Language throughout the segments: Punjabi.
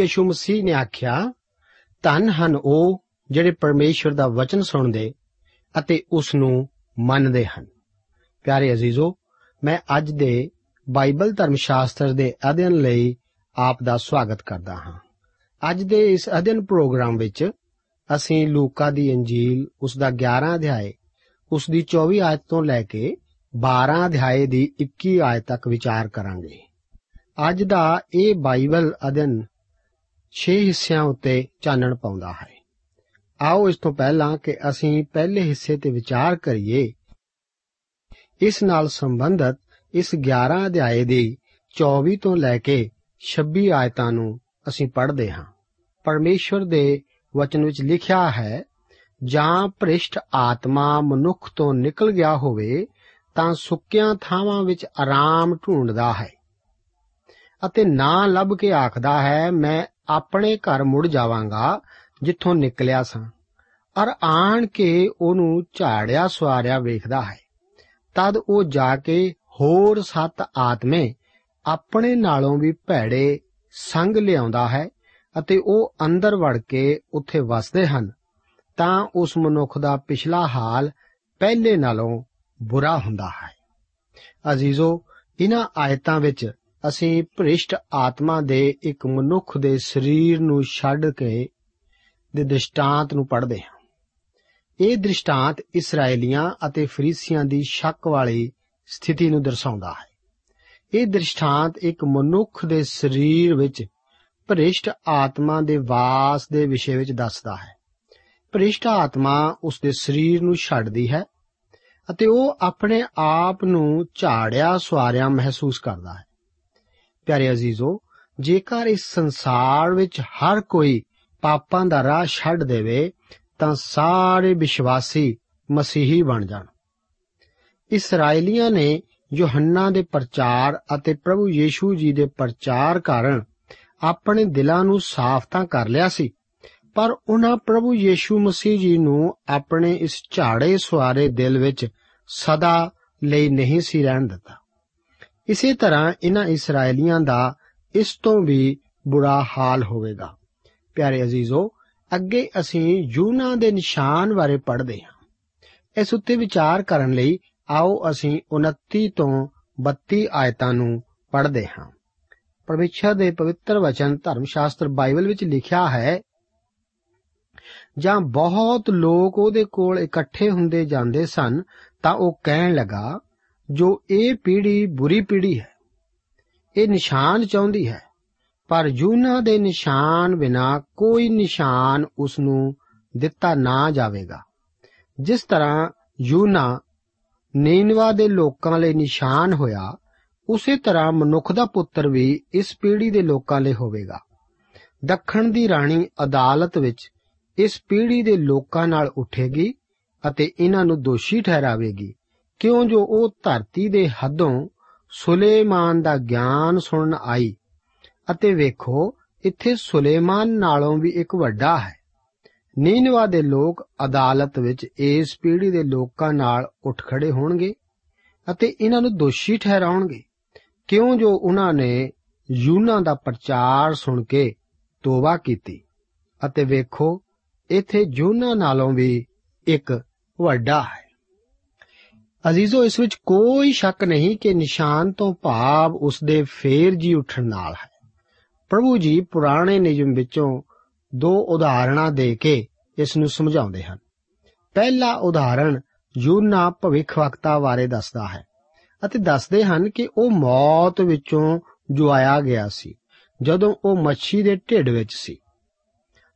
ਯੀਸ਼ੂ ਮਸੀਹ ਨੇ ਆਖਿਆ, ਧੰਨ ਹਨ ਉਹ ਜਿਹੜੇ ਪਰਮੇਸ਼ਵਰ ਦਾ ਵਚਨ ਸੁਣਦੇ ਅਤੇ ਉਸ ਨੂੰ ਮੰਨਦੇ ਹਨ। ਪਿਆਰੇ ਅਜ਼ੀਜ਼ੋ, ਮੈਂ ਅੱਜ ਦੇ ਬਾਈਬਲ ਧਰਮ ਸ਼ਾਸਤਰ ਦੇ ਅਧਿਐਨ ਲਈ ਆਪ ਦਾ ਸਵਾਗਤ ਕਰਦਾ ਹਾਂ। ਅੱਜ ਦੇ ਇਸ ਅਧਿਐਨ ਪ੍ਰੋਗਰਾਮ ਵਿੱਚ ਅਸੀਂ ਲੂਕਾ ਦੀ ਇੰਜੀਲ ਉਸ ਦਾ 11 ਅਧਿਆਏ, ਉਸ ਦੀ 24 ਆਇਤ ਤੋਂ ਲੈ ਕੇ 12 ਅਧਿਆਏ ਦੀ 21 ਆਇਤ ਤੱਕ ਵਿਚਾਰ ਕਰਾਂਗੇ। ਅੱਜ ਦਾ ਇਹ ਬਾਈਬਲ ਅਧਿਐਨ 6 ਹਿੱਸਿਆਂ ਉੱਤੇ ਚਾਨਣ ਪਾਉਂਦਾ ਹੈ। ਆਓ ਇਸ ਤੋਂ ਪਹਿਲਾਂ ਕਿ ਅਸੀਂ ਪਹਿਲੇ ਹਿੱਸੇ ਤੇ ਵਿਚਾਰ ਕਰੀਏ। ਇਸ ਨਾਲ ਸੰਬੰਧਤ ਇਸ 11 ਅਧਿਆਏ ਦੀ 24 ਤੋਂ ਲੈ ਕੇ 26 ਆਇਤਾਂ ਨੂੰ ਅਸੀਂ ਪੜ੍ਹਦੇ ਹਾਂ। ਪਰਮੇਸ਼ਵਰ ਦੇ ਵਚਨ ਵਿੱਚ ਲਿਖਿਆ ਹੈ, ਜਾਂ ਭ੍ਰਿਸ਼ਟ ਆਤਮਾ ਮਨੁੱਖ ਤੋਂ ਨਿਕਲ ਗਿਆ ਹੋਵੇ, ਤਾਂ ਸੁੱਕਿਆਂ ਥਾਵਾਂ ਵਿੱਚ ਆਰਾਮ ਢੂੰਡਦਾ ਹੈ। ਅਤੇ ਨਾ ਲੱਭ ਕੇ ਆਖਦਾ ਹੈ, ਮੈਂ ਆਪਣੇ ਘਰ ਮੁੜ ਜਾਵਾਂਗਾ, ਜਿੱਥੋਂ ਨਿਕਲਿਆ ਸਾਂ। ਔਰ ਆਣ ਕੇ ਉਹਨੂੰ ਝਾੜਿਆ ਸਵਾਰਿਆ ਵੇਖਦਾ ਹੈ। ਤਦ ਉਹ ਜਾ ਕੇ ਹੋਰ ਸੱਤ ਆਤਮੇ ਆਪਣੇ ਨਾਲੋਂ ਵੀ ਭੈੜੇ ਸੰਗ ਲਿਆਉਂਦਾ ਹੈ ਅਤੇ ਉਹ ਅੰਦਰ ਵੜ ਕੇ ਉੱਥੇ ਵਸਦੇ ਹਨ, ਤਾਂ ਉਸ ਮਨੁੱਖ ਦਾ ਪਿਛਲਾ ਹਾਲ ਪਹਿਲੇ ਨਾਲੋਂ ਬੁਰਾ ਹੁੰਦਾ ਹੈ। ਅਜ਼ੀਜ਼ੋ ਇਹਨਾਂ ਆਇਤਾਂ ਵਿੱਚ ਅਸੀਂ ਭ੍ਰਿਸ਼ਟ ਆਤਮਾ ਦੇ ਇੱਕ ਮਨੁੱਖ ਦੇ ਸਰੀਰ ਨੂੰ ਛੱਡ ਕੇ ਦੇ ਦ੍ਰਿਸ਼ਟਾਂਤ ਨੂੰ ਪੜ੍ਹਦੇ ਹਾਂ। ਇਹ ਦ੍ਰਿਸ਼ਟਾਂਤ ਇਸرائیਲੀਆਂ ਅਤੇ ਫਰੀਸੀਆਂ ਦੀ ਸ਼ੱਕ ਵਾਲੀ ਸਥਿਤੀ ਨੂੰ ਦਰਸਾਉਂਦਾ ਹੈ। ਇਹ ਦ੍ਰਿਸ਼ਟਾਂਤ ਇੱਕ ਮਨੁੱਖ ਦੇ ਸਰੀਰ ਵਿੱਚ ਭ੍ਰਿਸ਼ਟ ਆਤਮਾ ਦੇ ਵਾਸ ਦੇ ਵਿਸ਼ੇ ਵਿੱਚ ਦੱਸਦਾ ਹੈ। ਭ੍ਰਿਸ਼ਟ ਆਤਮਾ ਉਸ ਦੇ ਸਰੀਰ ਨੂੰ ਛੱਡਦੀ ਹੈ ਅਤੇ ਉਹ ਆਪਣੇ ਆਪ ਨੂੰ ਝਾੜਿਆ ਸਵਾਰਿਆ ਮਹਿਸੂਸ ਕਰਦਾ ਹੈ। ਪਿਆਰੇ ਅਜ਼ੀਜ਼ੋ, ਜੇਕਰ ਇਸ ਸੰਸਾਰ ਵਿੱਚ ਹਰ ਕੋਈ ਪਾਪਾਂ ਦਾ ਰਾਹ ਛੱਡ ਦੇਵੇ, ਤਾਂ ਸਾਰੇ ਵਿਸ਼ਵਾਸੀ ਮਸੀਹੀ ਬਣ ਜਾਣ। ਇਸرائیਲੀਆਂ ਨੇ ਯੋਹੰਨਾ ਦੇ ਪ੍ਰਚਾਰ ਅਤੇ ਪ੍ਰਭੂ ਯੀਸ਼ੂ ਜੀ ਦੇ ਪ੍ਰਚਾਰ ਕਾਰਨ ਆਪਣੇ ਦਿਲਾਂ ਨੂੰ ਸਾਫ਼ ਤਾਂ ਕਰ ਲਿਆ ਸੀ, ਪਰ ਉਹਨਾਂ ਪ੍ਰਭੂ ਯੀਸ਼ੂ ਮਸੀਹ ਜੀ ਨੂੰ ਆਪਣੇ ਇਸ ਝਾੜੇ ਸੁਆਰੇ ਦਿਲ ਵਿੱਚ ਸਦਾ ਲਈ ਨਹੀਂ ਸੀ ਰਹਿਣ ਦਿੱਤਾ। ਇਸੇ ਤਰ੍ਹਾਂ ਇਹਨਾਂ ਇਸرائیਲੀਆਂ ਦਾ ਇਸ ਤੋਂ ਵੀ ਬੁਰਾ ਹਾਲ ਹੋਵੇਗਾ। ਪਿਆਰੇ ਅਜ਼ੀਜ਼ੋ, ਅੱਗੇ ਅਸੀਂ ਯੂਨਾ ਦੇ ਨਿਸ਼ਾਨ ਬਾਰੇ ਪੜ੍ਹਦੇ ਹਾਂ। ਇਸ ਉੱਤੇ ਵਿਚਾਰ ਕਰਨ ਲਈ ਆਓ ਅਸੀਂ 29 ਤੋਂ 32 ਆਇਤਾਂ ਨੂੰ ਪੜ੍ਹਦੇ ਹਾਂ। ਪਰਮੇਸ਼ਰ ਦੇ ਪਵਿੱਤਰ ਵਚਨ ਧਰਮ ਸ਼ਾਸਤਰ ਬਾਈਬਲ ਵਿੱਚ ਲਿਖਿਆ ਹੈ, ਜਾਂ ਬਹੁਤ ਲੋਕ ਉਹਦੇ ਕੋਲ ਇਕੱਠੇ ਹੁੰਦੇ ਜਾਂਦੇ ਸਨ ਤਾਂ ਉਹ ਕਹਿਣ ਲੱਗਾ ਜੋ ਇਹ ਪੀੜ੍ਹੀ ਬੁਰੀ ਪੀੜ੍ਹੀ ਹੈ, ਇਹ ਨਿਸ਼ਾਨ ਚਾਹੁੰਦੀ ਹੈ, ਪਰ ਯੂਨਾ ਦੇ ਨਿਸ਼ਾਨ ਬਿਨਾ ਕੋਈ ਨਿਸ਼ਾਨ ਉਸ ਨੂੰ ਦਿੱਤਾ ਨਾ ਜਾਵੇਗਾ। ਜਿਸ ਤਰ੍ਹਾਂ ਯੂਨਾ ਨੀਨਵਾ ਦੇ ਲੋਕਾਂ ਲਈ ਨਿਸ਼ਾਨ ਹੋਇਆ, ਉਸੇ ਤਰ੍ਹਾਂ ਮਨੁੱਖ ਦਾ ਪੁੱਤਰ ਵੀ ਇਸ ਪੀੜ੍ਹੀ ਦੇ ਲੋਕਾਂ ਲਈ ਹੋਵੇਗਾ। ਦੱਖਣ ਦੀ ਰਾਣੀ ਅਦਾਲਤ ਵਿੱਚ ਇਸ ਪੀੜ੍ਹੀ ਦੇ ਲੋਕਾਂ ਨਾਲ ਉੱਠੇਗੀ ਅਤੇ ਇਹਨਾਂ ਨੂੰ ਦੋਸ਼ੀ ਠਹਿਰਾਵੇਗੀ। ਕਿਉਂ ਜੋ ਉਹ ਧਰਤੀ ਦੇ ਹੱਦੋਂ ਸੁਲੇਮਾਨ ਦਾ ਗਿਆਨ ਸੁਣਨ ਆਈ? ਅਤੇ ਵੇਖੋ, ਇੱਥੇ ਸੁਲੇਮਾਨ ਨਾਲੋਂ ਵੀ ਇੱਕ ਵੱਡਾ ਹੈ। ਨੀਨਵਾ ਦੇ ਲੋਕ ਅਦਾਲਤ ਵਿੱਚ ਇਸ ਪੀੜ੍ਹੀ ਦੇ ਲੋਕਾਂ ਨਾਲ ਉੱਠ ਖੜੇ ਹੋਣਗੇ ਅਤੇ ਇਹਨਾਂ ਨੂੰ ਦੋਸ਼ੀ ਠਹਿਰਾਉਣਗੇ। ਕਿਉਂ ਜੋ ਉਹਨਾਂ ਨੇ ਯੂਨਾ ਦਾ ਪ੍ਰਚਾਰ ਸੁਣ ਕੇ ਤੋਬਾ ਕੀਤੀ? ਅਤੇ ਵੇਖੋ, ਇੱਥੇ ਯੂਨਾ ਨਾਲੋਂ ਵੀ ਇੱਕ ਵੱਡਾ ਹੈ। ਅਜ਼ੀਜ਼ੋ, ਇਸ ਵਿੱਚ ਕੋਈ ਸ਼ੱਕ ਨਹੀਂ ਕਿ ਨਿਸ਼ਾਨ ਤੋਂ ਭਾਵ ਉਸ ਦੇ ਫੇਰ ਜੀ ਉੱਠਣ ਨਾਲ ਹੈ। ਪ੍ਰਭੂ ਜੀ ਪੁਰਾਣੇ ਨਿਯਮ ਵਿੱਚੋਂ ਦੋ ਉਦਾਹਰਣਾਂ ਦੇ ਕੇ ਇਸ ਨੂੰ ਸਮਝਾਉਂਦੇ ਹਨ। ਪਹਿਲਾ ਉਦਾਹਰਣ ਯੂਨਾ ਭਵਿੱਖਵਕਤਾ ਬਾਰੇ ਦੱਸਦਾ ਹੈ ਅਤੇ ਦੱਸਦੇ ਹਨ ਕਿ ਉਹ ਮੌਤ ਵਿੱਚੋਂ ਜੁਆਇਆ ਗਿਆ ਸੀ, ਜਦੋਂ ਉਹ ਮੱਛੀ ਦੇ ਢਿੱਡ ਵਿੱਚ ਸੀ।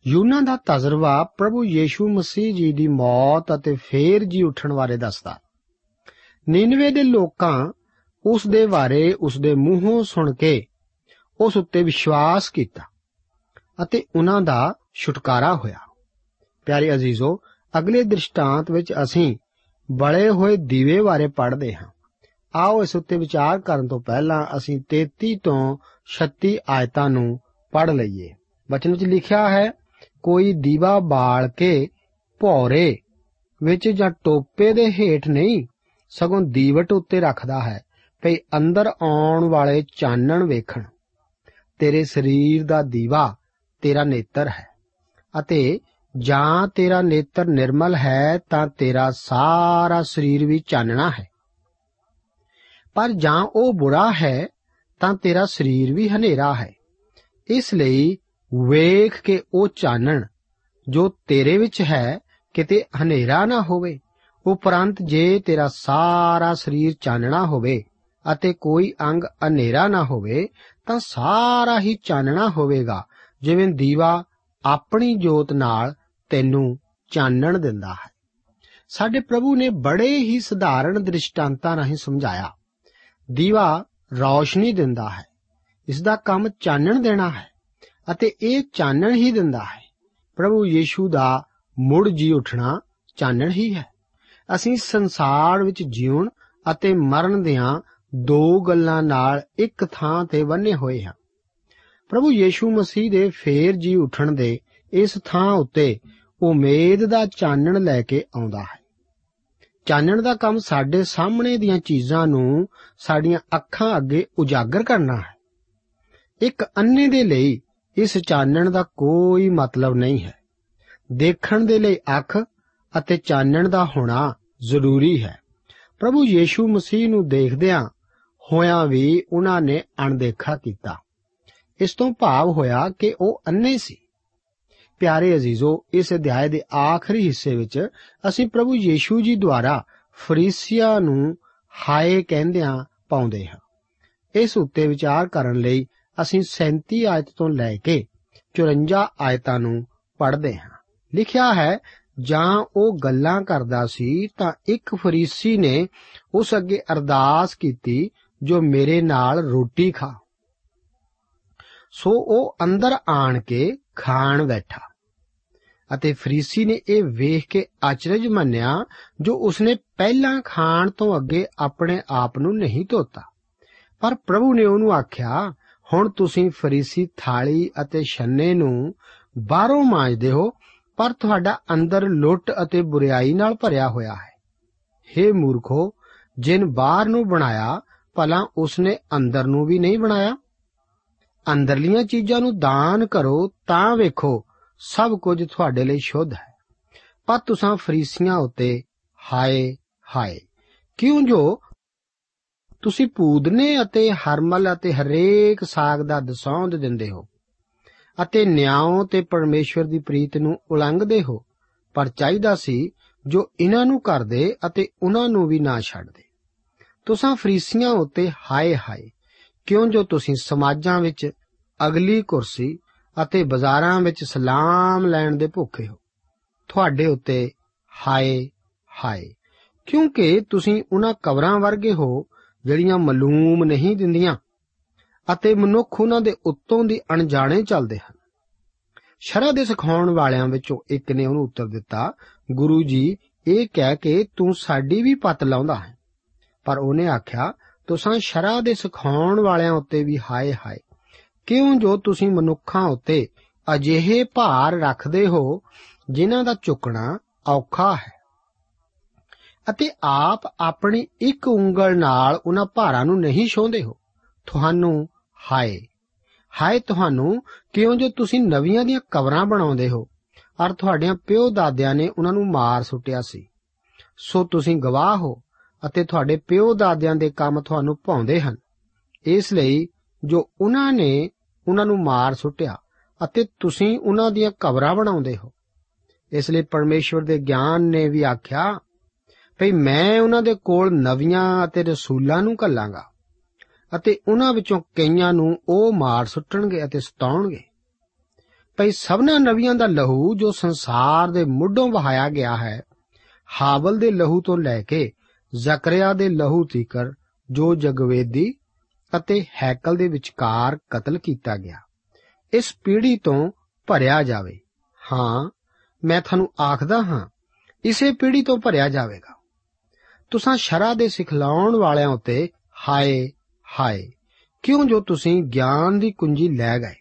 ਯੂਨਾ ਦਾ ਤਜਰਬਾ ਪ੍ਰਭੂ ਯੀਸ਼ੂ ਮਸੀਹ ਜੀ ਦੀ ਮੌਤ ਅਤੇ ਫੇਰ ਜੀ ਉੱਠਣ ਬਾਰੇ ਦੱਸਦਾ। ਨੀਨਵੇ ਦੇ ਲੋਕਾਂ ਉਸ ਦੇ ਬਾਰੇ ਉਸ ਦੇ ਮੂੰਹੋਂ ਸੁਣ ਕੇ ਉਸ ਉੱਤੇ ਵਿਸ਼ਵਾਸ ਕੀਤਾ ਅਤੇ ਉਹਨਾਂ ਦਾ ਛੁਟਕਾਰਾ ਹੋਇਆ। ਪਿਆਰੇ ਅਜ਼ੀਜ਼ੋ, ਅਗਲੇ ਦ੍ਰਿਸ਼ਟਾਂਤ ਵਿੱਚ ਅਸੀਂ ਬਲੇ ਹੋਏ ਦੀਵੇ ਬਾਰੇ ਪੜ੍ਹਦੇ ਹਾਂ। ਆਓ ਇਸ ਉੱਤੇ ਵਿਚਾਰ ਕਰਨ ਤੋਂ ਪਹਿਲਾਂ ਅਸੀਂ 33 ਤੋਂ 36 ਆਇਤਾਂ ਨੂੰ ਪੜ੍ਹ ਲਈਏ। ਬਚਨ ਵਿੱਚ ਲਿਖਿਆ ਹੈ, ਕੋਈ ਦੀਵਾ ਬਾਲ ਕੇ ਭੌਰੇ ਵਿੱਚ ਜਾਂ ਟੋਪੇ ਦੇ ਹੇਠ ਨਹੀਂ ਸਗੋਂ ਦੀਵਟ ਉੱਤੇ ਰੱਖਦਾ ਹੈ, ਭਈ ਅੰਦਰ ਆਉਣ ਵਾਲੇ ਚਾਨਣ ਵੇਖਣ। ਤੇਰੇ ਸਰੀਰ ਦਾ ਦੀਵਾ ਤੇਰਾ ਨੇਤਰ ਹੈ, ਅਤੇ ਜਾਂ ਤੇਰਾ ਨੇਤਰ ਨਿਰਮਲ ਹੈ, ਤਾਂ ਤੇਰਾ ਸਾਰਾ ਸਰੀਰ ਵੀ ਚਾਨਣਾ ਹੈ। ਪਰ ਜਾਂ ਉਹ ਬੁਰਾ ਹੈ, ਤਾਂ ਤੇਰਾ ਸਰੀਰ ਵੀ ਹਨੇਰਾ ਹੈ। ਇਸ ਲਈ ਵੇਖ ਕੇ ਉਹ ਚਾਨਣ, ਜੋ ਤੇਰੇ ਵਿੱਚ ਹੈ, ਕਿਤੇ ਹਨੇਰਾ ਨਾ ਹੋਵੇ। ਉਪਰੰਤ ਜੇ ਤੇਰਾ ਸਾਰਾ ਸਰੀਰ ਚਾਨਣਾ ਹੋਵੇ ਅਤੇ ਕੋਈ ਅੰਗ ਹਨੇਰਾ ਨਾ ਹੋਵੇ, ਤਾਂ ਸਾਰਾ ਹੀ ਚਾਨਣਾ ਹੋਵੇਗਾ, ਜਿਵੇਂ ਦੀਵਾ ਆਪਣੀ ਜੋਤ ਨਾਲ ਤੈਨੂੰ ਚਾਨਣ ਦਿੰਦਾ ਹੈ। ਸਾਡੇ ਪ੍ਰਭੂ ਨੇ ਬੜੇ ਹੀ ਸਧਾਰਨ ਦ੍ਰਿਸ਼ਟਾਂਤਾਂ ਰਾਹੀਂ ਸਮਝਾਇਆ, ਦੀਵਾ ਰੌਸ਼ਨੀ ਦਿੰਦਾ ਹੈ ਇਸ ਦਾ ਕੰਮ ਚਾਨਣ ਦੇਣਾ ਹੈ ਅਤੇ ਇਹ ਚਾਨਣ ਹੀ ਦਿੰਦਾ ਹੈ। ਪ੍ਰਭੂ ਯੀਸ਼ੂ ਦਾ ਮੁੜ ਜੀ ਉੱਠਣਾ ਚਾਨਣ ਹੀ ਹੈ। ਅਸੀਂ ਸੰਸਾਰ ਵਿੱਚ ਜਿਉਣ ਅਤੇ ਮਰਨ ਦੀਆਂ ਦੋ ਗੱਲਾਂ ਨਾਲ ਇੱਕ ਥਾਂ ਤੇ ਬੰਨੇ ਹੋਏ ਹਾਂ। ਪ੍ਰਭੂ ਯੀਸ਼ੂ ਮਸੀਹ ਦੇ ਫੇਰ ਜੀ ਉੱਠਣ ਦੇ ਇਸ ਥਾਂ ਉੱਤੇ ਉਮੀਦ ਦਾ ਚਾਨਣ ਲੈ ਕੇ ਆਉਂਦਾ ਹੈ। ਚਾਨਣ ਦਾ ਕੰਮ ਸਾਡੇ ਸਾਹਮਣੇ ਦੀਆਂ ਚੀਜ਼ਾਂ ਨੂੰ ਸਾਡੀਆਂ ਅੱਖਾਂ ਅੱਗੇ ਉਜਾਗਰ ਕਰਨਾ ਹੈ। ਇੱਕ ਅੰਨੇ ਦੇ ਲਈ ਇਸ ਚਾਨਣ ਦਾ ਕੋਈ ਮਤਲਬ ਨਹੀਂ ਹੈ। ਦੇਖਣ ਦੇ ਲਈ ਅੱਖ ਅਤੇ ਚਾਨਣ ਦਾ ਹੋਣਾ ਜ਼ਰੂਰੀ ਹੈ। ਪ੍ਰਭੂ ਯੀਸ਼ੂ ਮਸੀਹ ਨੂੰ ਦੇਖਦਿਆਂ ਹੋਇਆਂ ਵੀ ਉਹਨਾਂ ਨੇ ਅਣਦੇਖਾ ਕੀਤਾ। ਇਸ ਤੋਂ ਭਾਵ ਹੋਇਆ ਕਿ ਉਹ ਅੰਨੇ ਸੀ। ਪਿਆਰੇ ਅਜ਼ੀਜ਼ੋ, ਇਸ ਅਧਿਆਏ ਦੇ ਆਖਰੀ ਹਿੱਸੇ ਵਿੱਚ ਅਸੀਂ ਪ੍ਰਭੂ ਯੀਸ਼ੂ ਜੀ ਦੁਆਰਾ ਫਰੀਸੀਆਂ ਨੂੰ ਹਾਏ ਕਹਿੰਦਿਆਂ ਪਾਉਂਦੇ ਹਾਂ। ਇਸ ਉੱਤੇ ਵਿਚਾਰ ਕਰਨ ਲਈ ਅਸੀਂ 37 ਆਇਤ ਤੋਂ ਲੈ ਕੇ 54 ਆਇਤਾਂ ਨੂੰ ਪੜ੍ਹਦੇ ਹਾਂ। ਲਿਖਿਆ ਹੈ ਜਾਂ ਉਹ ਗੱਲਾਂ ਕਰਦਾ ਸੀ ਤਾਂ ਇੱਕ ਫਰੀਸੀ ਨੇ ਉਸ ਅੱਗੇ ਅਰਦਾਸ ਕੀਤੀ, ਜੋ ਮੇਰੇ ਨਾਲ ਰੋਟੀ ਖਾ। ਸੋ ਉਹ ਅੰਦਰ ਆਣ ਕੇ ਖਾਣ ਬੈਠਾ। ਅਤੇ ਫਰੀਸੀ ਨੇ ਇਹ ਵੇਖ ਕੇ ਅਚਰਜ ਮੰਨਿਆ, ਜੋ ਉਸਨੇ ਪਹਿਲਾਂ ਖਾਣ ਤੋਂ ਅੱਗੇ ਆਪਣੇ ਆਪ ਨੂੰ ਨਹੀਂ ਧੋਤਾ। ਪਰ ਪ੍ਰਭੂ ਨੇ ਉਹਨੂੰ ਆਖਿਆ, ਹੁਣ ਤੁਸੀਂ ਫਰੀਸੀ ਥਾਲੀ ਅਤੇ ਛੰਨੇ ਨੂੰ ਬਾਹਰੋਂ ਮਾਂਜਦੇ ਹੋ ਪਰ ਤੁਹਾਡਾ ਅੰਦਰ ਲੁੱਟ ਅਤੇ ਬੁਰੀਾਈ ਨਾਲ ਭਰਿਆ ਹੋਇਆ ਹੈ। हे ਮੂਰਖੋ, ਜਿਨ ਬਾਹਰ ਨੂੰ ਬਣਾਇਆ, ਭਲਾ ਉਸਨੇ ਅੰਦਰ ਨੂੰ ਵੀ ਨਹੀਂ ਬਣਾਇਆ। ਅੰਦਰਲੀਆਂ ਚੀਜ਼ਾਂ ਨੂੰ ਦਾਨ ਕਰੋ ਤਾਂ ਵੇਖੋ, ਸਭ ਕੁਝ ਤੁਹਾਡੇ ਲਈ ਸ਼ੁੱਧ ਹੈ। ਪਰ ਤੁਸੀਂ ਫਰੀਸੀਆਂ ਉੱਤੇ ਹਾਏ ਹਾਏ, ਕਿਉਂ ਜੋ? ਤੁਸੀਂ ਪੂਦਨੇ ਅਤੇ ਹਰਮਲ ਅਤੇ ਹਰੇਕ ਸਾਗ ਦਾ ਦਸੌਂਦ ਦਿੰਦੇ ਹੋ। ਅਤੇ ਨਿਆਂ ਤੇ ਪਰਮੇਸ਼ਵਰ ਦੀ ਪ੍ਰੀਤ ਨੂੰ ਉਲੰਘਦੇ ਹੋ। ਪਰ ਚਾਹੀਦਾ ਸੀ ਜੋ ਇਹਨਾਂ ਨੂੰ ਕਰਦੇ ਅਤੇ ਉਹਨਾਂ ਨੂੰ ਵੀ ਨਾ ਛੱਡਦੇ ਤੁਸੀਂ ਫਰੀਸੀਆਂ ਉੱਤੇ ਹਾਏ ਹਾਏ, ਕਿਉਂ ਜੋ ਤੁਸੀਂ ਸਮਾਜਾਂ ਵਿੱਚ ਅਗਲੀ ਕੁਰਸੀ ਅਤੇ ਬਾਜ਼ਾਰਾਂ ਵਿੱਚ ਸਲਾਮ ਲੈਣ ਦੇ ਭੁੱਖੇ ਹੋ। ਤੁਹਾਡੇ ਉੱਤੇ ਹਾਏ ਹਾਏ, ਕਿਉਂਕਿ ਤੁਸੀਂ ਉਹਨਾਂ ਕਬਰਾਂ ਵਰਗੇ ਹੋ ਜਿਹੜੀਆਂ ਮਲੂਮ ਨਹੀਂ ਦਿੰਦੀਆਂ। ਅਤੇ ਮਨੁੱਖ ਉਹਨਾਂ ਦੇ ਉੱਤੋਂ ਦੀ ਅਣਜਾਣੇ ਚੱਲਦੇ ਹਨ। ਸ਼ਰਅ ਦੇ ਸਿਖਾਉਣ ਵਾਲਿਆਂ ਵਿੱਚੋਂ ਇੱਕ ਨੇ ਉਹਨੂੰ ਉੱਤਰ ਦਿੱਤਾ, ਗੁਰੂ ਜੀ, ਇਹ ਕਹਿ ਕੇ ਤੂੰ ਸਾਡੀ ਵੀ ਪੱਤ ਲਾਉਂਦਾ ਹੈ। ਪਰ ਉਹਨੇ ਆਖਿਆ, ਤੁਸੀਂ ਸ਼ਰਅ ਦੇ ਸਿਖਾਉਣ ਵਾਲਿਆਂ ਉੱਤੇ ਵੀ ਹਾਏ ਹਾਏ, ਕਿਉਂ ਜੋ ਤੁਸੀਂ ਮਨੁੱਖਾਂ ਉੱਤੇ ਅਜਿਹੇ ਭਾਰ ਰੱਖਦੇ ਹੋ, ਜਿਨ੍ਹਾਂ ਦਾ ਚੁੱਕਣਾ ਔਖਾ ਹੈ? ਅਤੇ ਆਪ ਆਪਣੀ ਇੱਕ ਉਂਗਲ ਨਾਲ ਉਹਨਾਂ ਭਾਰਾਂ ਨੂੰ ਨਹੀਂ ਛੋਂਦੇ ਹੋ। ਤੁਹਾਨੂੰ ਹਾਏ ਹਾਏ ਤੁਹਾਨੂੰ ਕਿਉਂ ਜੋ ਤੁਸੀਂ ਨਵੀਆਂ ਦੀਆਂ ਕਬਰਾਂ ਬਣਾਉਂਦੇ ਹੋ ਔਰ ਤੁਹਾਡਿਆਂ ਪਿਓ ਦਾਦਿਆਂ ਨੇ ਉਹਨਾਂ ਨੂੰ ਮਾਰ ਸੁੱਟਿਆ ਸੀ। ਸੋ ਤੁਸੀਂ ਗਵਾਹ ਹੋ ਅਤੇ ਤੁਹਾਡੇ ਪਿਓ ਦਾਦਿਆਂ ਦੇ ਕੰਮ ਤੁਹਾਨੂੰ ਭਾਉਂਦੇ ਹਨ। ਇਸ ਲਈ ਜੋ ਉਹਨਾਂ ਨੇ ਉਹਨਾਂ ਨੂੰ ਮਾਰ ਸੁੱਟਿਆ ਅਤੇ ਤੁਸੀਂ ਉਹਨਾਂ ਦੀਆਂ ਕਬਰਾਂ ਬਣਾਉਂਦੇ ਹੋ। ਇਸ ਲਈ ਪਰਮੇਸ਼ਵਰ ਦੇ ਗਿਆਨ ਨੇ ਵੀ ਆਖਿਆ, ਭਈ ਮੈਂ ਉਹਨਾਂ ਦੇ ਕੋਲ ਨਵੀਆਂ ਅਤੇ ਰਸੂਲਾਂ ਨੂੰ ਘੱਲਾਂਗਾ। ਅਤੇ ਉਹਨਾਂ ਵਿੱਚੋਂ ਕਈਆਂ ਨੂੰ ਉਹ ਮਾਰ ਸੁੱਟਣਗੇ ਅਤੇ ਸਤਾਉਣਗੇ। ਭਈ ਸਭਨਾ ਨਵੀਆਂ ਦਾ ਲਹੂ ਜੋ ਸੰਸਾਰ ਦੇ ਮੁੱਢੋਂ ਵਹਾਇਆ ਗਿਆ ਹੈ ਹਾਬਲ ਦੇ ਲਹੂ ਤੋਂ ਲੈ ਕੇ ਜ਼ਕਰਿਆ ਦੇ ਲਹੂ ਤੀਕਰ, ਜੋ ਜਗਵੇਦੀ ਅਤੇ ਹੈਕਲ ਦੇ ਵਿਚਕਾਰ ਕਤਲ ਕੀਤਾ ਗਿਆ, ਇਸ ਪੀੜ੍ਹੀ ਤੋਂ ਭਰਿਆ ਜਾਵੇ। ਹਾਂ, ਮੈਂ ਤੁਹਾਨੂੰ ਆਖਦਾ ਹਾਂ, ਇਸੇ ਪੀੜ੍ਹੀ ਤੋਂ ਭਰਿਆ ਜਾਵੇਗਾ। ਤੁਸੀਂ ਸ਼ਰਾ ਦੇ ਸਿਖਲਾਉਣ ਵਾਲਿਆਂ ਉੱਤੇ ਹਾਏ ਹਾਏ, ਕਿਉਂ ਜੋ ਤੁਸੀਂ ਗਿਆਨ ਦੀ ਕੁੰਜੀ ਲੈ ਗਏ?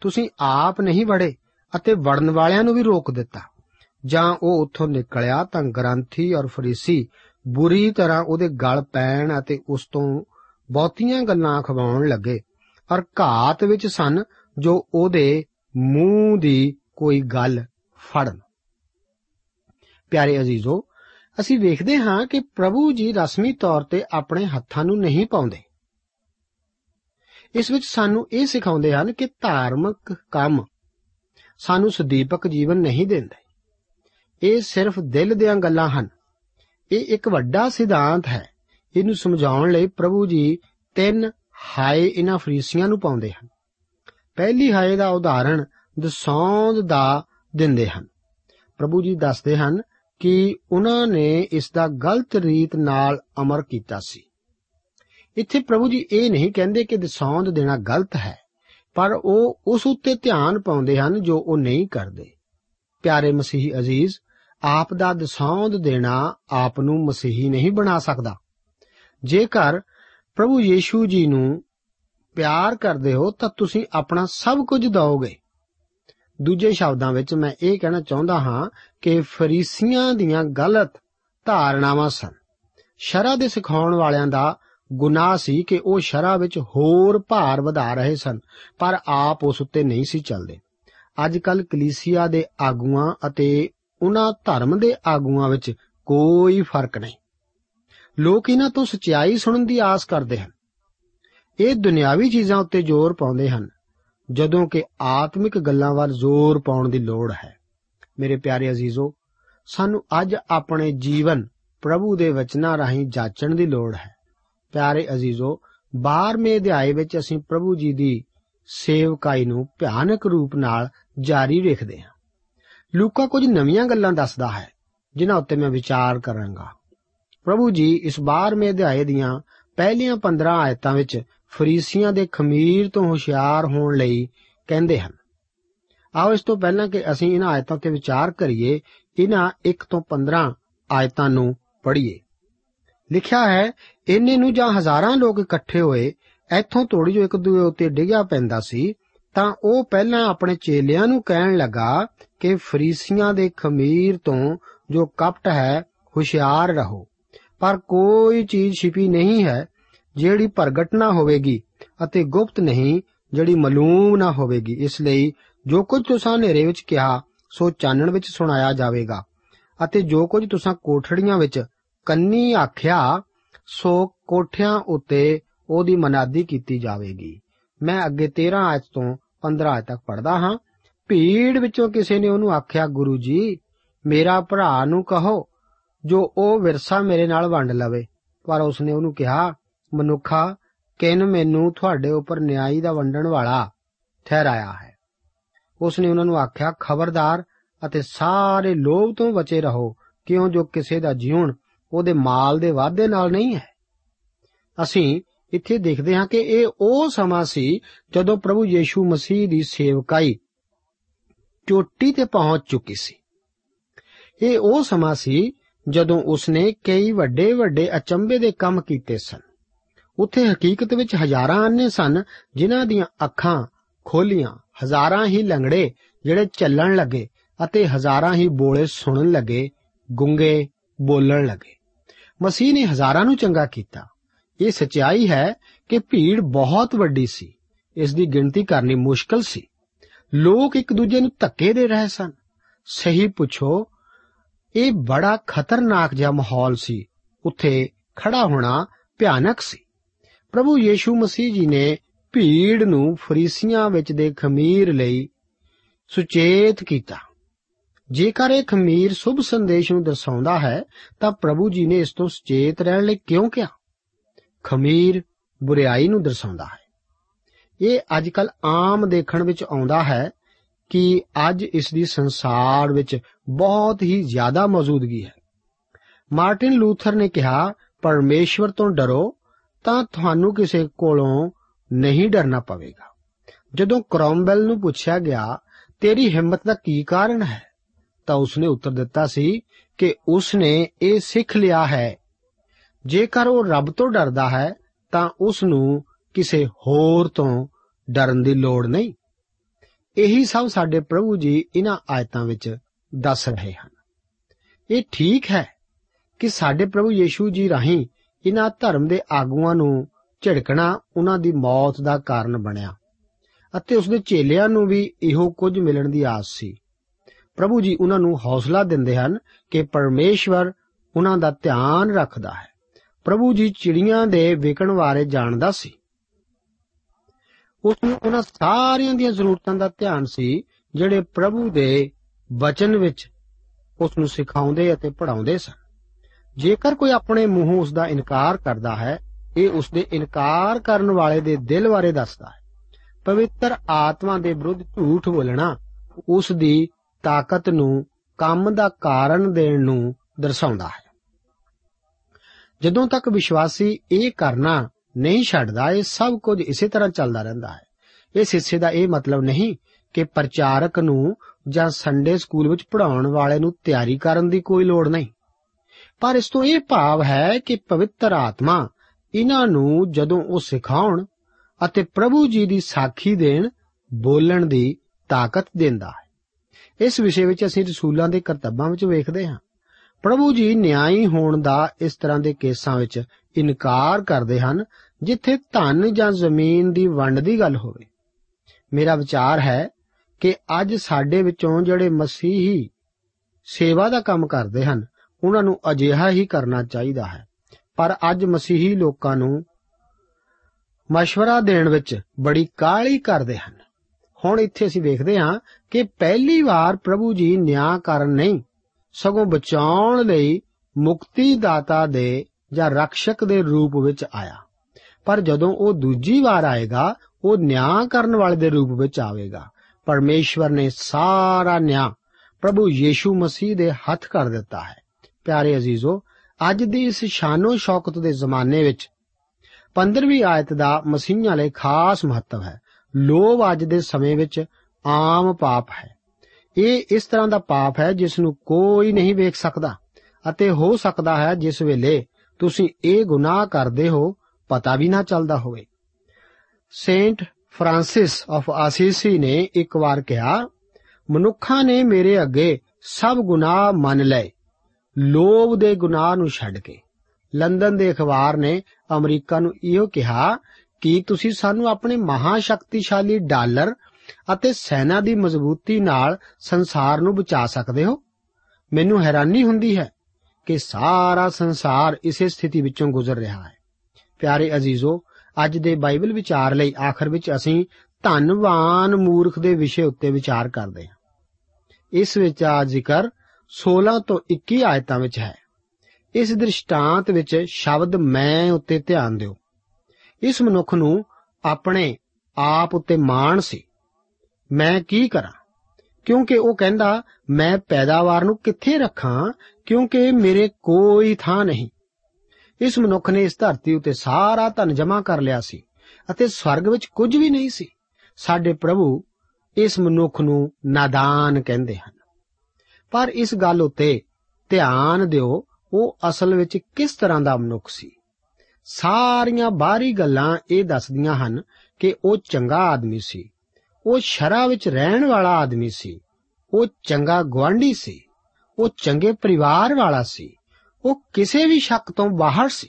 ਤੁਸੀਂ ਆਪ ਨਹੀਂ ਵੜੇ ਅਤੇ ਵੜਨ ਵਾਲਿਆਂ ਨੂੰ ਵੀ ਰੋਕ ਦਿੱਤਾ। ਜਾਂ ਉਹ ਉੱਥੋਂ ਨਿਕਲਿਆ ਤਾਂ ਗ੍ਰੰਥੀ ਔਰ ਫਰੀਸੀ ਬੁਰੀ ਤਰ੍ਹਾਂ ਉਹਦੇ ਗਲ ਪੈਣ ਅਤੇ ਉਸ ਤੋਂ ਬਹੁਤੀਆਂ ਗੱਲਾਂ ਖਵਾਉਣ ਲੱਗੇ। ਔਰ ਘਾਤ ਵਿੱਚ ਸਨ ਜੋ ਉਹਦੇ ਮੂੰਹ ਦੀ ਕੋਈ ਗੱਲ ਫੜਨ। ਪਿਆਰੇ ਅਜ਼ੀਜ਼ੋ, ਅਸੀਂ ਵੇਖਦੇ ਹਾਂ ਕਿ ਪ੍ਰਭੂ ਜੀ ਰਸਮੀ ਤੌਰ ਤੇ ਆਪਣੇ ਹੱਥਾਂ ਨੂੰ ਨਹੀਂ ਪਾਉਂਦੇ। ਇਸ ਵਿੱਚ ਸਾਨੂੰ ਇਹ ਸਿਖਾਉਂਦੇ ਹਨ ਕਿ ਧਾਰਮਿਕ ਕੰਮ ਸਾਨੂੰ ਸੁਦੀਪਕ ਜੀਵਨ ਨਹੀਂ ਦਿੰਦੇ। ਇਹ ਸਿਰਫ ਦਿਲ ਦੀਆਂ ਗੱਲਾਂ ਹਨ। ਇਹ ਇੱਕ ਵੱਡਾ ਸਿਧਾਂਤ ਹੈ। ਇਹਨੂੰ ਸਮਝਾਉਣ ਲਈ ਪ੍ਰਭੂ ਜੀ ਤਿੰਨ ਹਾਏ ਇਹਨਾਂ ਫਰੀਸੀਆਂ ਨੂੰ ਪਾਉਂਦੇ ਹਨ। ਪਹਿਲੀ ਹਾਏ ਦਾ ਉਦਾਹਰਣ ਦਸੌਂਦ ਦਾ ਦਿੰਦੇ ਹਨ। ਪ੍ਰਭੂ ਜੀ ਦੱਸਦੇ ਹਨ ਕਿ ਉਹਨਾਂ ਨੇ ਇਸ ਦਾ ਗਲਤ ਰੀਤ ਨਾਲ ਅਮਰ ਕੀਤਾ ਸੀ। ਇੱਥੇ ਪ੍ਰਭੂ ਜੀ ਇਹ ਨਹੀਂ ਕਹਿੰਦੇ ਕਿ ਦਸੌਂਦ ਦੇਣਾ ਗਲਤ ਹੈ, ਪਰ ਉਹ ਉਸ ਉੱਤੇ ਧਿਆਨ ਪਾਉਂਦੇ ਹਨ ਜੋ ਉਹ ਨਹੀਂ ਕਰਦੇ। ਪਿਆਰੇ ਮਸੀਹੀ ਅਜ਼ੀਜ਼, ਆਪ ਦਾ ਦਸੌਂਦ ਦੇਣਾ ਆਪ ਨੂੰ ਮਸੀਹੀ ਨਹੀਂ ਬਣਾ ਸਕਦਾ। ਜੇਕਰ ਪ੍ਰਭੂ ਯੀਸ਼ੂ ਜੀ ਨੂੰ ਪਿਆਰ ਕਰਦੇ ਹੋ, ਤਾਂ ਤੁਸੀਂ ਆਪਣਾ ਸਭ ਕੁਝ ਦਿਓਗੇ। ਦੂਜੇ ਸ਼ਬਦਾਂ ਵਿੱਚ ਮੈਂ ਇਹ ਕਹਿਣਾ ਚਾਹੁੰਦਾ ਹਾਂ ਕਿ ਫਰੀਸੀਆਂ ਦੀਆਂ ਗਲਤ ਧਾਰਨਾਵਾਂ ਸਨ। ਸ਼ਰਾ ਦੇ ਸਿਖਾਉਣ ਵਾਲਿਆਂ ਦਾ ਗੁਨਾਹ ਸੀ ਕਿ ਉਹ ਸ਼ਰਾ ਵਿੱਚ ਹੋਰ ਭਾਰ ਵਧਾ ਰਹੇ ਸਨ, ਪਰ ਆਪ ਉਸ ਉੱਤੇ ਨਹੀਂ ਸੀ ਚੱਲਦੇ। ਅੱਜ ਕੱਲ ਕਲੀਸਿਆ ਦੇ ਆਗੂਆਂ ਅਤੇ ਉਹਨਾਂ ਧਰਮ ਦੇ ਆਗੂਆਂ ਵਿੱਚ ਕੋਈ ਫ਼ਰਕ ਨਹੀਂ। ਲੋਕ ਇਹਨਾਂ ਤੋਂ ਸਚਾਈ ਸੁਣਨ ਦੀ ਆਸ ਕਰਦੇ ਹਨ। ਇਹ ਦੁਨਿਆਵੀ ਚੀਜ਼ਾਂ ਉੱਤੇ ਜ਼ੋਰ ਪਾਉਂਦੇ ਹਨ, ਜਦੋਂ ਕਿ ਆਤਮਿਕ ਗੱਲਾਂ ਵੱਲ ਜ਼ੋਰ ਪਾਉਣ ਦੀ ਲੋੜ ਹੈ। ਮੇਰੇ ਪਿਆਰੇ ਅਜ਼ੀਜ਼ੋ, ਸਾਨੂੰ ਅੱਜ ਆਪਣੇ ਜੀਵਨ ਪ੍ਰਭੂ ਦੇ ਵਚਨਾਂ ਰਾਹੀਂ ਜਾਚਣ ਦੀ ਲੋੜ ਹੈ। ਪਿਆਰੇ ਅਜ਼ੀਜ਼ੋ 12ਵੇਂ ਅਧਿਆਏ ਵਿੱਚ ਅਸੀਂ ਪ੍ਰਭੂ ਜੀ ਦੀ ਸੇਵਕਾਈ ਨੂੰ ਭਿਆਨਕ ਰੂਪ ਨਾਲ ਜਾਰੀ ਰੱਖਦੇ ਹਾਂ। ਲੂਕਾ ਕੁਝ ਨਵੀਆਂ ਗੱਲਾਂ ਦੱਸਦਾ ਹੈ, ਜਿਨ੍ਹਾਂ ਉੱਤੇ ਮੈਂ ਵਿਚਾਰ ਕਰਾਂਗਾ। ਪ੍ਰਭੂ ਜੀ, ਇਸ 12ਵੇਂ ਅਧਿਆਏ ਦੀਆਂ ਪਹਿਲੀਆਂ 15 ਆਇਤਾਂ ਵਿੱਚ ਫਰੀਸੀਆਂ ਦੇ ਖਮੀਰ ਤੋਂ ਹੁਸ਼ਿਆਰ ਹੋਣ ਲਈ ਕਹਿੰਦੇ ਹਨ। ਆਓ ਇਸ ਤੋਂ ਪਹਿਲਾਂ ਕਿ ਅਸੀਂ ਇਹਨਾਂ ਆਇਤਾਂ ਤੇ ਵਿਚਾਰ ਕਰੀਏ, ਇਹਨਾਂ 1 ਤੋਂ 15 ਆਇਤਾਂ ਨੂੰ ਪੜ੍ਹੀਏ। ਲਿਖਿਆ ਹੈ ਇੰਨੇ ਨੂੰ ਜਾਂ ਹਜ਼ਾਰਾਂ ਲੋਕ ਇਕੱਠੇ ਹੋਏ, ਇੱਥੋਂ ਤੋੜੀ ਜੋ ਇੱਕ ਦੂਏ ਉੱਤੇ ਡਿੱਗਿਆ ਪੈਂਦਾ ਸੀ, ਤਾਂ ਉਹ ਪਹਿਲਾਂ ਆਪਣੇ ਚੇਲਿਆਂ ਨੂੰ ਕਹਿਣ ਲੱਗਾ ਕਿ ਫਰੀਸੀਆਂ ਦੇ ਖਮੀਰ ਤੋਂ ਜੋ ਕਪਟ ਹੈ, ਹੁਸ਼ਿਆਰ ਰਹੋ। ਪਰ ਕੋਈ ਚੀਜ਼ ਛਿਪੀ ਨਹੀਂ ਹੈ, ਜਿਹੜੀ ਪ੍ਰਗਟ ਨਾ ਹੋਵੇਗੀ ਅਤੇ ਗੁਪਤ ਨਹੀਂ, ਜਿਹੜੀ ਮਾਲੂਮ ਨਾ ਹੋਵੇਗੀ। ਇਸ ਲਈ ਜੋ ਕੁਝ ਤੁਸੀਂ ਹਨੇਰੇ ਵਿੱਚ ਕਿਹਾ, ਸੋ ਚਾਨਣ ਵਿੱਚ ਸੁਣਾਇਆ ਜਾਵੇਗਾ। ਅਤੇ ਜੋ ਕੁਝ ਤੁਸੀਂ ਕੋਠੜੀਆਂ ਵਿੱਚ ਕੰਨੀ ਆਖਿਆ ਸੋ ਕੋਠਿਆਂ ਉੱਤੇ ਉਹਦੀ ਮਨਾਦੀ ਕੀਤੀ ਜਾਵੇਗੀ। ਮੈਂ ਅੱਗੇ 13 ਆਇਤ ਤੋਂ 15 ਆਇਤ ਤੱਕ ਪੜ੍ਹਦਾ ਹਾਂ। ਭੀੜ ਵਿੱਚੋਂ ਕਿਸੇ ਨੇ ਉਹਨੂੰ ਆਖਿਆ, ਗੁਰੂ ਜੀ, ਮੇਰਾ ਭਰਾ ਨੂੰ ਕਹੋ, ਜੋ ਉਹ ਵਿਰਸਾ ਮੇਰੇ ਨਾਲ ਵੰਡ ਲਵੇ। ਪਰ ਉਸਨੇ ਉਹਨੂੰ ਕਿਹਾ, ਮਨੁੱਖਾ, ਕਿਨ ਮੈਨੂੰ ਤੁਹਾਡੇ ਉੱਪਰ ਨਿਆਈ ਦਾ ਵੰਡਣ ਵਾਲਾ ਠਹਿਰਾਇਆ ਹੈ? ਉਸਨੇ ਉਹਨਾਂ ਨੂੰ ਆਖਿਆ, ਖਬਰਦਾਰ ਅਤੇ ਸਾਰੇ ਲੋਭ ਤੋਂ ਬਚੇ ਰਹੋ, ਕਿਉਂ ਜੋ ਕਿਸੇ ਦਾ ਜੀਵਨ ਉਹਦੇ ਮਾਲ ਦੇ ਵਾਅਦੇ ਨਾਲ ਨਹੀਂ ਹੈ। ਅਸੀਂ ਇੱਥੇ ਦੇਖਦੇ ਹਾਂ ਕਿ ਇਹ ਉਹ ਸਮਾਂ ਸੀ ਜਦੋਂ ਪ੍ਰਭੂ ਯੀਸ਼ੂ ਮਸੀਹ ਦੀ ਸੇਵਕਾਈ ਚੋਟੀ ਤੇ ਪਹੁੰਚ ਚੁੱਕੀ ਸੀ। ਇਹ ਉਹ ਸਮਾਂ ਸੀ ਜਦੋਂ ਉਸਨੇ ਕਈ ਵੱਡੇ ਵੱਡੇ ਅਚੰਭੇ ਦੇ ਕੰਮ ਕੀਤੇ ਸਨ। ਉੱਥੇ ਹਕੀਕਤ ਵਿੱਚ ਹਜ਼ਾਰਾਂ ਆਨੇ ਸਨ ਜਿਨ੍ਹਾਂ ਦੀਆਂ ਅੱਖਾਂ ਖੋਲੀਆਂ, ਹਜ਼ਾਰਾਂ ਹੀ ਲੰਗੜੇ ਜਿਹੜੇ ਚੱਲਣ ਲੱਗੇ ਅਤੇ ਹਜ਼ਾਰਾਂ ਹੀ ਬੋਲੇ ਸੁਣਨ ਲੱਗੇ, ਗੁੰਗੇ ਬੋਲਣ ਲੱਗੇ। ਮਸੀਹ ਨੇ ਹਜ਼ਾਰਾਂ ਨੂੰ ਚੰਗਾ ਕੀਤਾ। ਇਹ ਸਚਾਈ ਹੈ ਕਿ ਭੀੜ ਬਹੁਤ ਵੱਡੀ ਸੀ। ਇਸ ਦੀ ਗਿਣਤੀ ਕਰਨੀ ਮੁਸ਼ਕਲ ਸੀ। ਲੋਕ ਇੱਕ ਦੂਜੇ ਨੂੰ ਧੱਕੇ ਦੇ ਰਹੇ ਸਨ। ਸਹੀ ਪੁੱਛੋ, ਇਹ ਬੜਾ ਖਤਰਨਾਕ ਜਿਹਾ ਮਾਹੌਲ ਸੀ। ਉੱਥੇ ਖੜਾ ਹੋਣਾ ਭਿਆਨਕ ਸੀ। ਪ੍ਰਭੂ ਯੀਸ਼ੂ ਮਸੀਹ ਜੀ ਨੇ ਭੀੜ ਨੂੰ ਫਰੀਸੀਆਂ ਵਿੱਚ ਦੇ ਖਮੀਰ ਲਈ ਸੁਚੇਤ ਕੀਤਾ। ਜੇਕਰ ਇਹ ਖਮੀਰ ਸੁਭ ਸੰਦੇਸ਼ ਨੂੰ ਦਰਸਾਉਂਦਾ ਹੈ, ਤਾਂ ਪ੍ਰਭੂ ਜੀ ਨੇ ਇਸ ਤੋਂ ਸੁਚੇਤ ਰਹਿਣ ਲਈ ਕਿਉਂ ਕਿਹਾ? ਖਮੀਰ ਬੁਰੀਾਈ ਨੂੰ ਦਰਸਾਉਂਦਾ ਹੈ। ਇਹ ਅੱਜਕੱਲ ਆਮ ਦੇਖਣ ਵਿੱਚ ਆਉਂਦਾ ਹੈ ਕਿ ਅੱਜ ਇਸ ਦੀ ਸੰਸਾਰ ਵਿੱਚ ਬਹੁਤ ਹੀ ਜ਼ਿਆਦਾ ਮੌਜੂਦਗੀ ਹੈ। ਮਾਰਟਿਨ ਲੂਥਰ ਨੇ ਕਿਹਾ, ਪਰਮੇਸ਼ਵਰ ਤੋਂ ਡਰੋ, ਤਾਂ ਤੁਹਾਨੂੰ ਕਿਸੇ ਕੋਲੋਂ ਨਹੀਂ ਡਰਨਾ ਪਵੇਗਾ। ਜਦੋਂ ਕ੍ਰੋਮਵੈਲ ਨੂੰ ਪੁੱਛਿਆ ਗਿਆ, ਤੇਰੀ ਹਿੰਮਤ ਦਾ ਕੀ ਕਾਰਨ ਹੈ? ਤਾਂ ਉਸਨੇ ਉੱਤਰ ਦਿੱਤਾ ਸੀ ਕਿ ਉਸਨੇ ਇਹ ਸਿੱਖ ਲਿਆ ਹੈ। ਜੇਕਰ ਉਹ ਰੱਬ ਤੋਂ ਡਰਦਾ ਹੈ, ਤਾਂ ਉਸ ਨੂੰ ਕਿਸੇ ਹੋਰ ਤੋਂ ਡਰਨ ਦੀ ਲੋੜ ਨਹੀਂ। ਇਹੀ ਸਭ ਸਾਡੇ ਪ੍ਰਭੂ ਜੀ ਇਹਨਾਂ ਆਇਤਾਂ ਵਿੱਚ ਦੱਸ ਰਹੇ ਹਨ। ਇਹ ਠੀਕ ਹੈ ਕਿ ਸਾਡੇ ਪ੍ਰਭੂ ਯੀਸ਼ੂ ਜੀ ਰਾਹੀਂ ਇਹਨਾਂ ਧਰਮ ਦੇ ਆਗੂਆਂ ਨੂੰ ਝਿੜਕਣਾ ਉਹਨਾਂ ਦੀ ਮੌਤ ਦਾ ਕਾਰਨ ਬਣਿਆ ਅਤੇ ਉਸ ਦੇ ਚੇਲਿਆਂ ਨੂੰ ਵੀ ਇਹੋ ਕੁਝ ਮਿਲਣ ਦੀ ਆਸ ਸੀ। ਪ੍ਰਭੂ ਜੀ ਉਹਨਾਂ ਨੂੰ ਹੌਸਲਾ ਦਿੰਦੇ ਹਨ ਕਿ ਪਰਮੇਸ਼ਵਰ ਉਹਨਾਂ ਦਾ ਧਿਆਨ ਰੱਖਦਾ ਹੈ। ਪ੍ਰਭੂ ਜੀ ਚਿੜੀਆਂ ਦੇ ਵਿਕਣ ਬਾਰੇ ਜਾਣਦਾ ਸੀ। ਉਸ ਨੂੰ ਉਹਨਾਂ ਸਾਰਿਆਂ ਦੀਆਂ ਜ਼ਰੂਰਤਾਂ ਦਾ ਧਿਆਨ ਸੀ, ਜਿਹੜੇ ਪ੍ਰਭੂ ਦੇ ਵਚਨ ਵਿੱਚ ਉਸ ਨੂੰ ਸਿਖਾਉਂਦੇ ਅਤੇ ਪੜ੍ਹਾਉਂਦੇ ਸਨ। ਜੇਕਰ ਕੋਈ ਆਪਣੇ ਮੂੰਹੋਂ ਉਸ ਦਾ ਇਨਕਾਰ ਕਰਦਾ ਹੈ, ਇਹ ਉਸ ਦੇ ਇਨਕਾਰ ਕਰਨ ਵਾਲੇ ਦੇ ਦਿਲ ਬਾਰੇ ਦੱਸਦਾ ਹੈ। ਪਵਿੱਤਰ ਆਤਮਾ ਦੇ ਵਿਰੁੱਧ ਝੂਠ ਬੋਲਣਾ ਉਸ ਦੀ ਤਾਕਤ ਨੂੰ, ਕੰਮ ਦਾ ਕਾਰਨ ਦੇਣ ਨੂੰ ਦਰਸਾਉਂਦਾ ਹੈ। ਜਦੋਂ ਤੱਕ ਵਿਸ਼ਵਾਸੀ ਇਹ ਕਰਨਾ ਨਹੀਂ ਛੱਡਦਾ, ਇਹ ਸਭ ਕੁਝ ਇਸੇ ਤਰ੍ਹਾਂ ਚੱਲਦਾ ਰਹਿੰਦਾ ਹੈ। ਇਸ ਹਿੱਸੇ ਦਾ ਇਹ ਮਤਲਬ ਨਹੀਂ ਕਿ ਪ੍ਰਚਾਰਕ ਨੂੰ ਜਾਂ ਸੰਡੇ ਸਕੂਲ ਵਿੱਚ ਪੜਾਉਣ ਵਾਲੇ ਨੂੰ ਤਿਆਰੀ ਕਰਨ ਦੀ ਕੋਈ ਲੋੜ ਨਹੀਂ। ਪਰ ਇਸ ਤੋਂ ਇਹ ਭਾਵ ਹੈ ਕਿ ਪਵਿੱਤਰ ਆਤਮਾ ਇਹਨਾਂ ਨੂੰ ਜਦੋਂ ਉਹ ਸਿਖਾਉਣ ਅਤੇ ਪ੍ਰਭੂ ਜੀ ਦੀ ਸਾਖੀ ਦੇਣ, ਬੋਲਣ ਦੀ ਤਾਕਤ ਦਿੰਦਾ ਹੈ। ਇਸ ਵਿਸ਼ੇ ਵਿੱਚ ਅਸੀਂ ਰਸੂਲਾਂ ਦੇ ਕਰਤੱਵਾਂ ਵਿੱਚ ਵੇਖਦੇ ਹਾਂ ਪ੍ਰਭੂ ਜੀ ਨਿਆਂਈ ਹੋਣ ਦਾ ਇਸ ਤਰ੍ਹਾਂ ਦੇ ਕੇਸਾਂ ਵਿੱਚ ਇਨਕਾਰ ਕਰਦੇ ਹਨ ਜਿੱਥੇ ਧਨ ਜਾਂ ਜ਼ਮੀਨ ਦੀ ਵੰਡ ਦੀ ਗੱਲ ਹੋਵੇ ਮੇਰਾ ਵਿਚਾਰ ਹੈ ਕਿ ਅੱਜ ਸਾਡੇ ਵਿੱਚੋਂ ਜਿਹੜੇ ਮਸੀਹੀ ਸੇਵਾ ਦਾ ਕੰਮ ਕਰਦੇ ਹਨ ਉਹਨਾਂ ਨੂੰ ਅਜਿਹਾ ਹੀ ਕਰਨਾ ਚਾਹੀਦਾ ਹੈ ਪਰ ਅੱਜ ਮਸੀਹੀ ਲੋਕਾਂ ਨੂੰ مشورہ ਦੇਣ ਵਿੱਚ ਬੜੀ ਕਾਹਲੀ ਕਰਦੇ ਹਨ ਹੁਣ ਇੱਥੇ ਅਸੀਂ ਵੇਖਦੇ ਹਾਂ ਕਿ ਪਹਿਲੀ ਵਾਰ ਪ੍ਰਭੂ ਜੀ ਨਿਆਂ ਕਰਨ ਨਹੀਂ, ਸਗੋਂ ਬਚਾਉਣ ਲਈ ਮੁਕਤੀ ਦਾਤਾ ਦੇ ਜਾਂ ਰਕਸ਼ਕ ਦੇ ਰੂਪ ਵਿੱਚ ਆਇਆ। ਪਰ ਜਦੋਂ ਉਹ ਦੂਜੀ ਵਾਰ ਆਏਗਾ, ਉਹ ਨਿਆਂ ਕਰਨ ਵਾਲੇ ਦੇ ਰੂਪ ਵਿੱਚ ਆਵੇਗਾ। ਪਰਮੇਸ਼ਵਰ ਨੇ ਸਾਰਾ ਨਿਆਂ ਪ੍ਰਭੂ ਯੀਸ਼ੂ ਮਸੀਹ ਦੇ ਹੱਥ ਕਰ ਦਿੱਤਾ ਹੈ। ਪਿਆਰੇ ਅਜ਼ੀਜ਼ੋ, ਅੱਜ ਦੀ ਇਸ ਸ਼ਾਨੋ ਸ਼ੌਕਤ ਦੇ ਜ਼ਮਾਨੇ ਵਿੱਚ 15ਵੀਂ ਆਇਤ ਦਾ ਮਸੀਹਾਂ ਲਈ ਖਾਸ ਮਹੱਤਵ ਹੈ। ਲੋਭ ਅੱਜ ਦੇ ਸਮੇਂ ਵਿੱਚ ਆਮ ਪਾਪ ਹੈ। ਇਹ ਇਸ ਤਰ੍ਹਾਂ ਦਾ ਪਾਪ ਹੈ ਜਿਸ ਨੂੰ ਕੋਈ ਨਹੀਂ ਵੇਖ ਸਕਦਾ ਅਤੇ ਹੋ ਸਕਦਾ ਹੈ ਜਿਸ ਵੇਲੇ ਤੁਸੀਂ ਇਹ ਗੁਨਾਹ ਕਰਦੇ ਹੋ, ਪਤਾ ਵੀ ਨਾ ਚੱਲਦਾ ਹੋਵੇ। ਸੇਂਟ ਫ੍ਰਾਂਸਿਸ ਆਫ ਆਸੀਸੀ ਨੇ ਇੱਕ ਵਾਰ ਕਿਹਾ, ਮਨੁੱਖਾਂ ਨੇ ਮੇਰੇ ਅੱਗੇ ਸਭ ਗੁਨਾਹ ਮੰਨ ਲਏ। ਲੋਭ ਦੇ ਗੁਨਾਹ ਨੂੰ ਛੱਡ ਕੇ। ਲੰਡਨ ਦੇ ਅਖਬਾਰ ਨੇ ਅਮਰੀਕਾ ਨੂੰ ਇਹੋ ਕਿਹਾ ਕਿ ਤੁਸੀਂ ਸਾਨੂੰ ਆਪਣੇ ਮਹਾ ਸ਼ਕਤੀਸ਼ਾਲੀ ਡਾਲਰ ਅਤੇ ਸੈਨਾ ਦੀ ਮਜ਼ਬੂਤੀ ਨਾਲ ਸੰਸਾਰ ਨੂੰ ਬਚਾ ਸਕਦੇ ਹੋ? ਮੈਨੂੰ ਹੈਰਾਨੀ ਹੁੰਦੀ ਹੈ ਕਿ ਸਾਰਾ ਸੰਸਾਰ ਇਸੇ ਸਥਿਤੀ ਵਿੱਚੋਂ ਗੁਜ਼ਰ ਰਿਹਾ ਹੈ। ਪਿਆਰੇ ਅਜ਼ੀਜ਼ੋ, ਅੱਜ ਦੇ ਬਾਈਬਲ ਵਿਚਾਰ ਲਈ ਆਖਰ ਵਿੱਚ ਅਸੀਂ ਧੰਨਵਾਨ ਮੂਰਖ ਦੇ ਵਿਸ਼ੇ ਉੱਤੇ ਵਿਚਾਰ ਕਰਦੇ ਹਾਂ। ਇਸ ਵਿੱਚ ਆ ਜ਼ਿਕਰ 16 ਤੋਂ 21 ਆਇਤਾਂ ਵਿੱਚ ਹੈ। ਇਸ ਦ੍ਰਿਸ਼ਟਾਂਤ ਵਿੱਚ ਸ਼ਬਦ ਮੈਂ ਉੱਤੇ ਧਿਆਨ ਦਿਓ। ਇਸ ਮਨੁੱਖ ਨੂੰ ਆਪਣੇ ਆਪ ਉੱਤੇ ਮਾਣ ਸੀ। ਮੈਂ ਕੀ ਕਰਾਂ? ਕਿਉਂਕਿ ਉਹ ਕਹਿੰਦਾ, ਮੈਂ ਪੈਦਾਵਾਰ ਨੂੰ ਕਿੱਥੇ ਰੱਖਾਂ, ਕਿਉਂਕਿ ਮੇਰੇ ਕੋਈ ਥਾਂ ਨਹੀਂ। ਇਸ ਮਨੁੱਖ ਨੇ ਇਸ ਧਰਤੀ ਉੱਤੇ ਸਾਰਾ ਧਨ ਜਮ੍ਹਾਂ ਕਰ ਲਿਆ ਸੀ ਅਤੇ ਸਵਰਗ ਵਿੱਚ ਕੁਝ ਵੀ ਨਹੀਂ ਸੀ। ਸਾਡੇ ਪ੍ਰਭੂ ਇਸ ਮਨੁੱਖ ਨੂੰ ਨਾਦਾਨ ਕਹਿੰਦੇ ਹਨ। ਪਰ ਇਸ ਗੱਲ ਉੱਤੇ ਧਿਆਨ ਦਿਓ, ਉਹ ਅਸਲ ਵਿੱਚ ਕਿਸ ਤਰ੍ਹਾਂ ਦਾ ਮਨੁੱਖ ਸੀ। ਸਾਰੀਆਂ ਬਾਹਰੀ ਗੱਲਾਂ ਇਹ ਦੱਸਦੀਆਂ ਹਨ ਕਿ ਉਹ ਚੰਗਾ ਆਦਮੀ ਸੀ। ਉਹ ਸ਼ਰਾ ਵਿੱਚ ਰਹਿਣ ਵਾਲਾ ਆਦਮੀ ਸੀ। ਉਹ ਚੰਗਾ ਗਵਾਂਢੀ ਸੀ। ਉਹ ਚੰਗੇ ਪਰਿਵਾਰ ਵਾਲਾ ਸੀ। ਉਹ ਕਿਸੇ ਵੀ ਸ਼ੱਕ ਤੋਂ ਬਾਹਰ ਸੀ।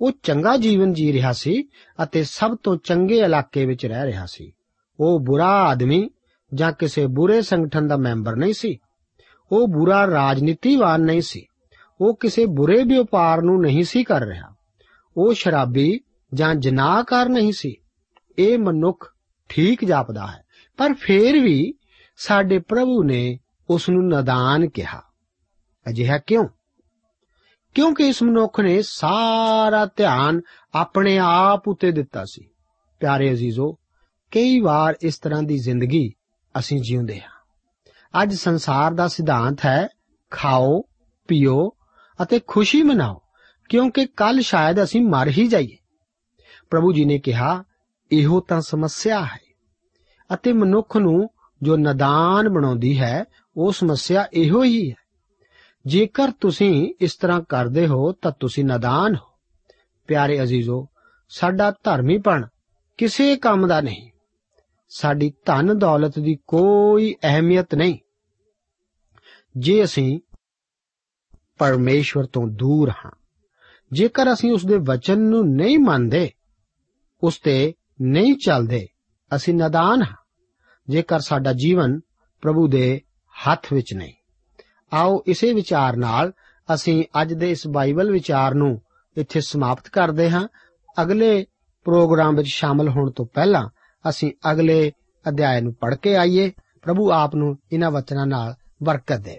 ਉਹ ਚੰਗਾ ਜੀਵਨ ਜੀ ਰਿਹਾ ਸੀ ਅਤੇ ਸਭ ਤੋਂ ਚੰਗੇ ਇਲਾਕੇ ਵਿੱਚ ਰਹਿ ਰਿਹਾ ਸੀ। ਉਹ ਬੁਰਾ ਆਦਮੀ ਜਾਂ ਕਿਸੇ ਬੁਰੇ ਸੰਗਠਨ ਦਾ ਮੈਂਬਰ ਨਹੀਂ ਸੀ। ਉਹ ਬੁਰਾ ਰਾਜਨੀਤੀਵਾਨ ਨਹੀਂ ਸੀ। ਉਹ ਕਿਸੇ ਬੁਰੇ ਵਪਾਰ ਨੂੰ ਨਹੀਂ ਸੀ ਕਰ ਰਿਹਾ। ਉਹ ਸ਼ਰਾਬੀ ਜਾਂ ਜਨਾਹਕਾਰ ਨਹੀਂ ਸੀ। ਇਹ ਮਨੁੱਖ ਠੀਕ ਜਾਪਦਾ ਹੈ। ਪਰ ਫੇਰ ਵੀ ਸਾਡੇ ਪ੍ਰਭੂ ਨੇ ਉਸ ਨੂੰ ਨਦਾਨ ਕਿਹਾ। ਅਜਿਹਾ ਕਿਉਂ? ਕਿਉਂਕਿ ਇਸ ਮਨੁੱਖ ਨੇ ਸਾਰਾ ਧਿਆਨ ਆਪਣੇ ਆਪ ਉਤੇ ਦਿੱਤਾ ਸੀ। ਪਿਆਰੇ ਅਜ਼ੀਜ਼ੋ, ਕਈ ਵਾਰ ਇਸ ਤਰ੍ਹਾਂ ਦੀ ਜ਼ਿੰਦਗੀ ਅਸੀਂ ਜਿਉਂਦੇ ਹਾਂ। ਅੱਜ ਸੰਸਾਰ ਦਾ ਸਿਧਾਂਤ ਹੈ, ਖਾਓ, ਪੀਓ ਅਤੇ ਖੁਸ਼ੀ ਮਨਾਓ। ਕਿਉਂਕਿ ਕੱਲ ਸ਼ਾਇਦ ਅਸੀਂ ਮਰ ਹੀ ਜਾਈਏ। ਪ੍ਰਭੂ ਜੀ ਨੇ ਕਿਹਾ, ਇਹੋ ਤਾਂ ਸਮੱਸਿਆ ਹੈ। ਅਤੇ ਮਨੁੱਖ ਨੂੰ ਜੋ ਨਦਾਨ ਬਣਾਉਂਦੀ ਹੈ, ਉਹ ਸਮੱਸਿਆ ਇਹੋ ਹੀ ਹੈ। ਜੇਕਰ ਤੁਸੀਂ ਇਸ ਤਰ੍ਹਾਂ ਕਰਦੇ ਹੋ, ਤਾਂ ਤੁਸੀਂ ਨਦਾਨ ਹੋ। ਪਿਆਰੇ ਅਜ਼ੀਜ਼ੋ, ਸਾਡਾ ਧਰਮੀਪਣ ਕਿਸੇ ਕੰਮ ਦਾ ਨਹੀਂ। ਸਾਡੀ ਧਨ ਦੌਲਤ ਦੀ ਕੋਈ ਅਹਿਮੀਅਤ ਨਹੀਂ। ਜੇ ਅਸੀਂ ਪਰਮੇਸ਼ਵਰ ਤੋਂ ਦੂਰ ਹਾਂ ਜੇਕਰ ਅਸੀਂ ਉਸ ਦੇ ਵਚਨ ਨੂੰ ਨਹੀਂ ਮੰਨਦੇ, ਉਸ ਤੇ ਨਹੀਂ ਚੱਲਦੇ, ਅਸੀਂ ਨਦਾਨ ਹਾਂ, ਜੇਕਰ ਸਾਡਾ ਜੀਵਨ ਪ੍ਰਭੂ ਦੇ ਹੱਥ ਵਿੱਚ ਨਹੀਂ। ਆਓ ਇਸੇ ਵਿਚਾਰ ਨਾਲ ਅਸੀਂ ਅੱਜ ਦੇ ਇਸ ਬਾਈਬਲ ਵਿਚਾਰ ਨੂੰ ਇੱਥੇ ਸਮਾਪਤ ਕਰਦੇ ਹਾਂ। ਅਗਲੇ ਪ੍ਰੋਗਰਾਮ ਵਿੱਚ ਸ਼ਾਮਲ ਹੋਣ ਤੋਂ ਪਹਿਲਾਂ ਅਸੀਂ ਅਗਲੇ ਅਧਿਆਇ ਨੂੰ ਪੜ੍ਹ ਕੇ ਆਈਏ। ਪ੍ਰਭੂ ਆਪ ਨੂੰ ਇਹਨਾਂ ਵਚਨਾਂ ਨਾਲ ਬਰਕਤ ਦੇ।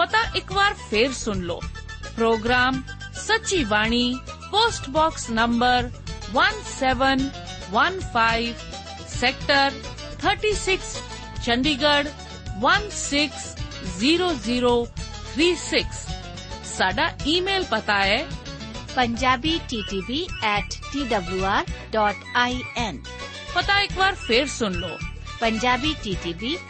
ਪਤਾ ਇੱਕ ਵਾਰ ਫੇਰ ਸੁਣ ਲਓ programme Sachi Bani post box number 1715 sector 36 Chandigarh 160036 ਸਾਡਾ ਈਮੇਲ ਪਤਾ ਹੈ punjabi ttb at twr.in ਪਤਾ ਇੱਕ ਵਾਰ ਫੇਰ ਸੁਣ ਲਓ punjabi ttb at